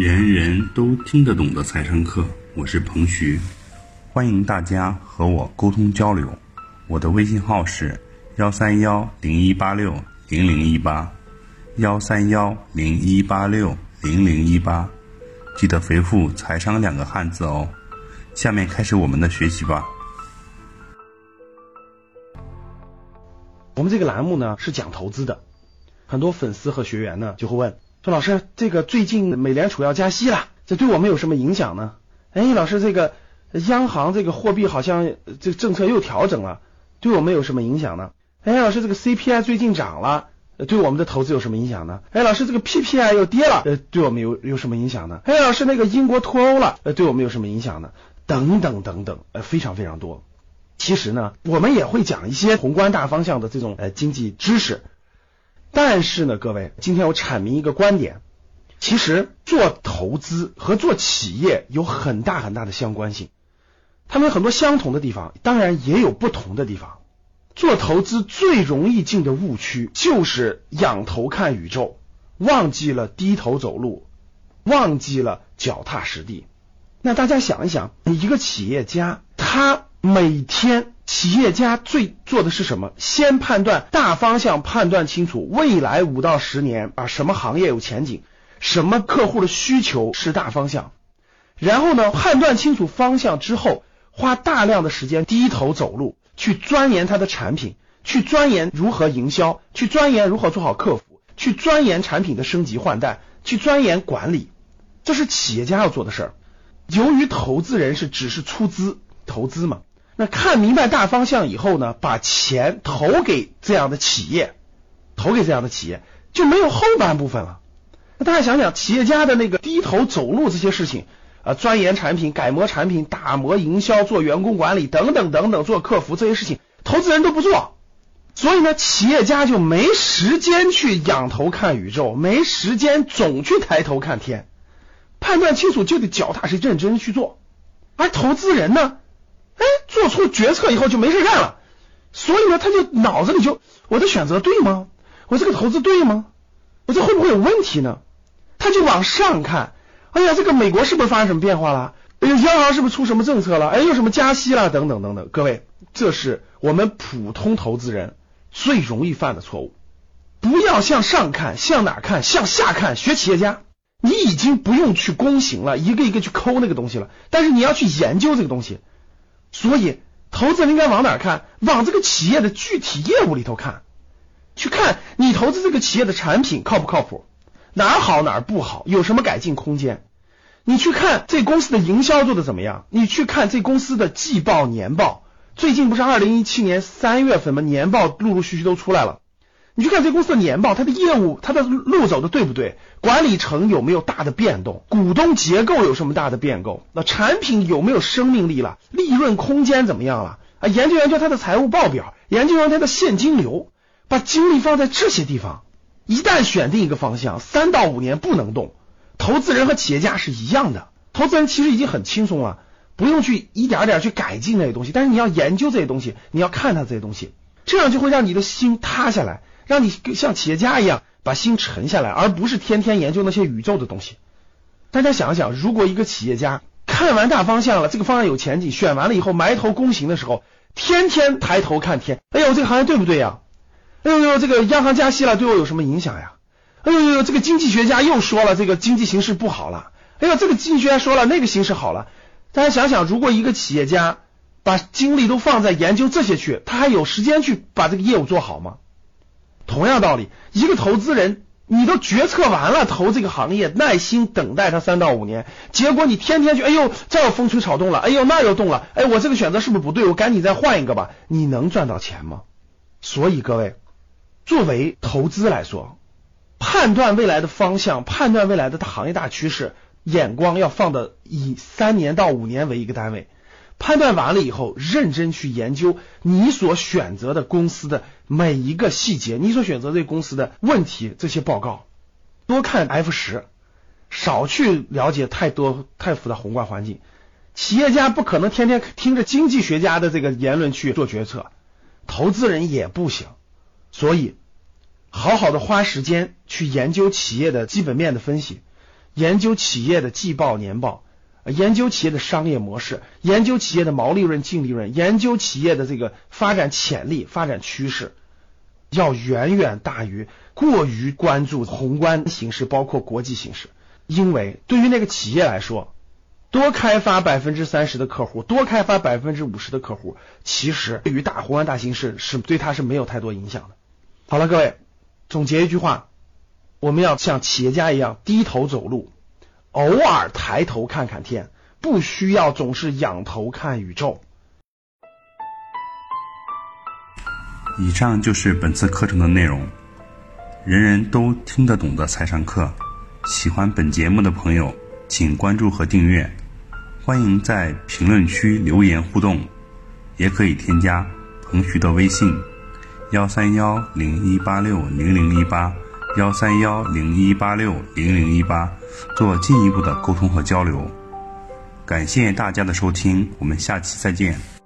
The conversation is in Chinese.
人人都听得懂的财商课，我是彭徐，欢迎大家和我沟通交流。我的微信号是幺三幺零一八六零零一八，幺三幺零一八六零零一八，记得回复“财商”两个汉字哦。下面开始我们的学习吧。我们这个栏目呢是讲投资的，很多粉丝和学员呢就会问说：“老师，这个最近美联储要加息了，这对我们有什么影响呢？”哎，老师，这个央行这个货币好像这个政策又调整了，对我们有什么影响呢？哎，老师，这个 CPI 最近涨了，对我们的投资有什么影响呢？哎，老师，这个 PPI 又跌了，呃，对我们有有什么影响呢？哎，老师，那个英国脱欧了，呃，对我们有什么影响呢？等等等等，呃，非常非常多。其实呢，我们也会讲一些宏观大方向的这种呃经济知识。但是呢，各位，今天我阐明一个观点，其实做投资和做企业有很大很大的相关性，他们有很多相同的地方，当然也有不同的地方。做投资最容易进的误区就是仰头看宇宙，忘记了低头走路，忘记了脚踏实地。那大家想一想，你一个企业家，他每天企业家最做的是什么？先判断大方向，判断清楚未来五到十年啊，什么行业有前景，什么客户的需求是大方向。然后呢，判断清楚方向之后，花大量的时间低头走路，去钻研他的产品，去钻研如何营销，去钻研如何做好客服，去钻研产品的升级换代，去钻研管理，这是企业家要做的事儿。由于投资人是只是出资投资嘛，那看明白大方向以后呢，把钱投给这样的企业，投给这样的企业就没有后半部分了。那大家想想，企业家的那个低头走路这些事情啊，钻研产品、改模产品、打磨营销、做员工管理等等等等，做客服这些事情，投资人都不做，所以呢，企业家就没时间去仰头看宇宙，没时间总去抬头看天。判断清楚就得脚踏实地、认真去做，而投资人呢，哎，做出决策以后就没事干了，所以呢，他就脑子里就我的选择对吗？我这个投资对吗？我这会不会有问题呢？他就往上看，哎呀，这个美国是不是发生什么变化了？哎呦，央行是不是出什么政策了？哎，又什么加息了？等等等等，各位，这是我们普通投资人最容易犯的错误。不要向上看，向哪看？向下看，学企业家。你已经不用去躬行了，一个一个去抠那个东西了，但是你要去研究这个东西。所以，投资人应该往哪看？往这个企业的具体业务里头看，去看你投资这个企业的产品靠不靠谱，哪儿好哪儿不好，有什么改进空间？你去看这公司的营销做的怎么样？你去看这公司的季报、年报。最近不是二零一七年三月份吗？年报陆陆续续都出来了。你去看这公司的年报，它的业务，它的路走的对不对？管理层有没有大的变动？股东结构有什么大的变动？那产品有没有生命力了？利润空间怎么样了？啊，研究研究它的财务报表，研究研究它的现金流，把精力放在这些地方。一旦选定一个方向，三到五年不能动。投资人和企业家是一样的，投资人其实已经很轻松了，不用去一点点去改进那些东西，但是你要研究这些东西，你要看它这些东西，这样就会让你的心塌下来。让你像企业家一样把心沉下来，而不是天天研究那些宇宙的东西。大家想想，如果一个企业家看完大方向了，这个方向有前景，选完了以后埋头躬行的时候，天天抬头看天，哎呦，这个行业对不对呀？哎呦呦，这个央行加息了，对我有什么影响呀？哎呦呦，这个经济学家又说了，这个经济形势不好了。哎呦，这个经济学家说了，那个形势好了。大家想想，如果一个企业家把精力都放在研究这些去，他还有时间去把这个业务做好吗？同样道理，一个投资人，你都决策完了投这个行业，耐心等待它三到五年，结果你天天去，哎呦，这又风吹草动了，哎呦，那又动了，哎，我这个选择是不是不对？我赶紧再换一个吧，你能赚到钱吗？所以各位，作为投资来说，判断未来的方向，判断未来的行业大趋势，眼光要放的以三年到五年为一个单位。判断完了以后，认真去研究你所选择的公司的每一个细节，你所选择这公司的问题，这些报告，多看 F 十，少去了解太多太复杂宏观环境。企业家不可能天天听着经济学家的这个言论去做决策，投资人也不行。所以，好好的花时间去研究企业的基本面的分析，研究企业的季报年报，研究企业的商业模式，研究企业的毛利润、净利润，研究企业的这个发展潜力、发展趋势，要远远大于过于关注宏观形势，包括国际形势。因为对于那个企业来说，多开发百分之三十的客户，多开发百分之五十的客户，其实对于大宏观大形势是对他是没有太多影响的。好了，各位，总结一句话，我们要像企业家一样低头走路，偶尔抬头看看天，不需要总是仰头看宇宙。以上就是本次课程的内容，人人都听得懂的财商课。喜欢本节目的朋友，请关注和订阅。欢迎在评论区留言互动，也可以添加彭徐的微信：幺三幺零一八六零零一八，幺三幺零一八六零零一八，做进一步的沟通和交流。感谢大家的收听，我们下期再见。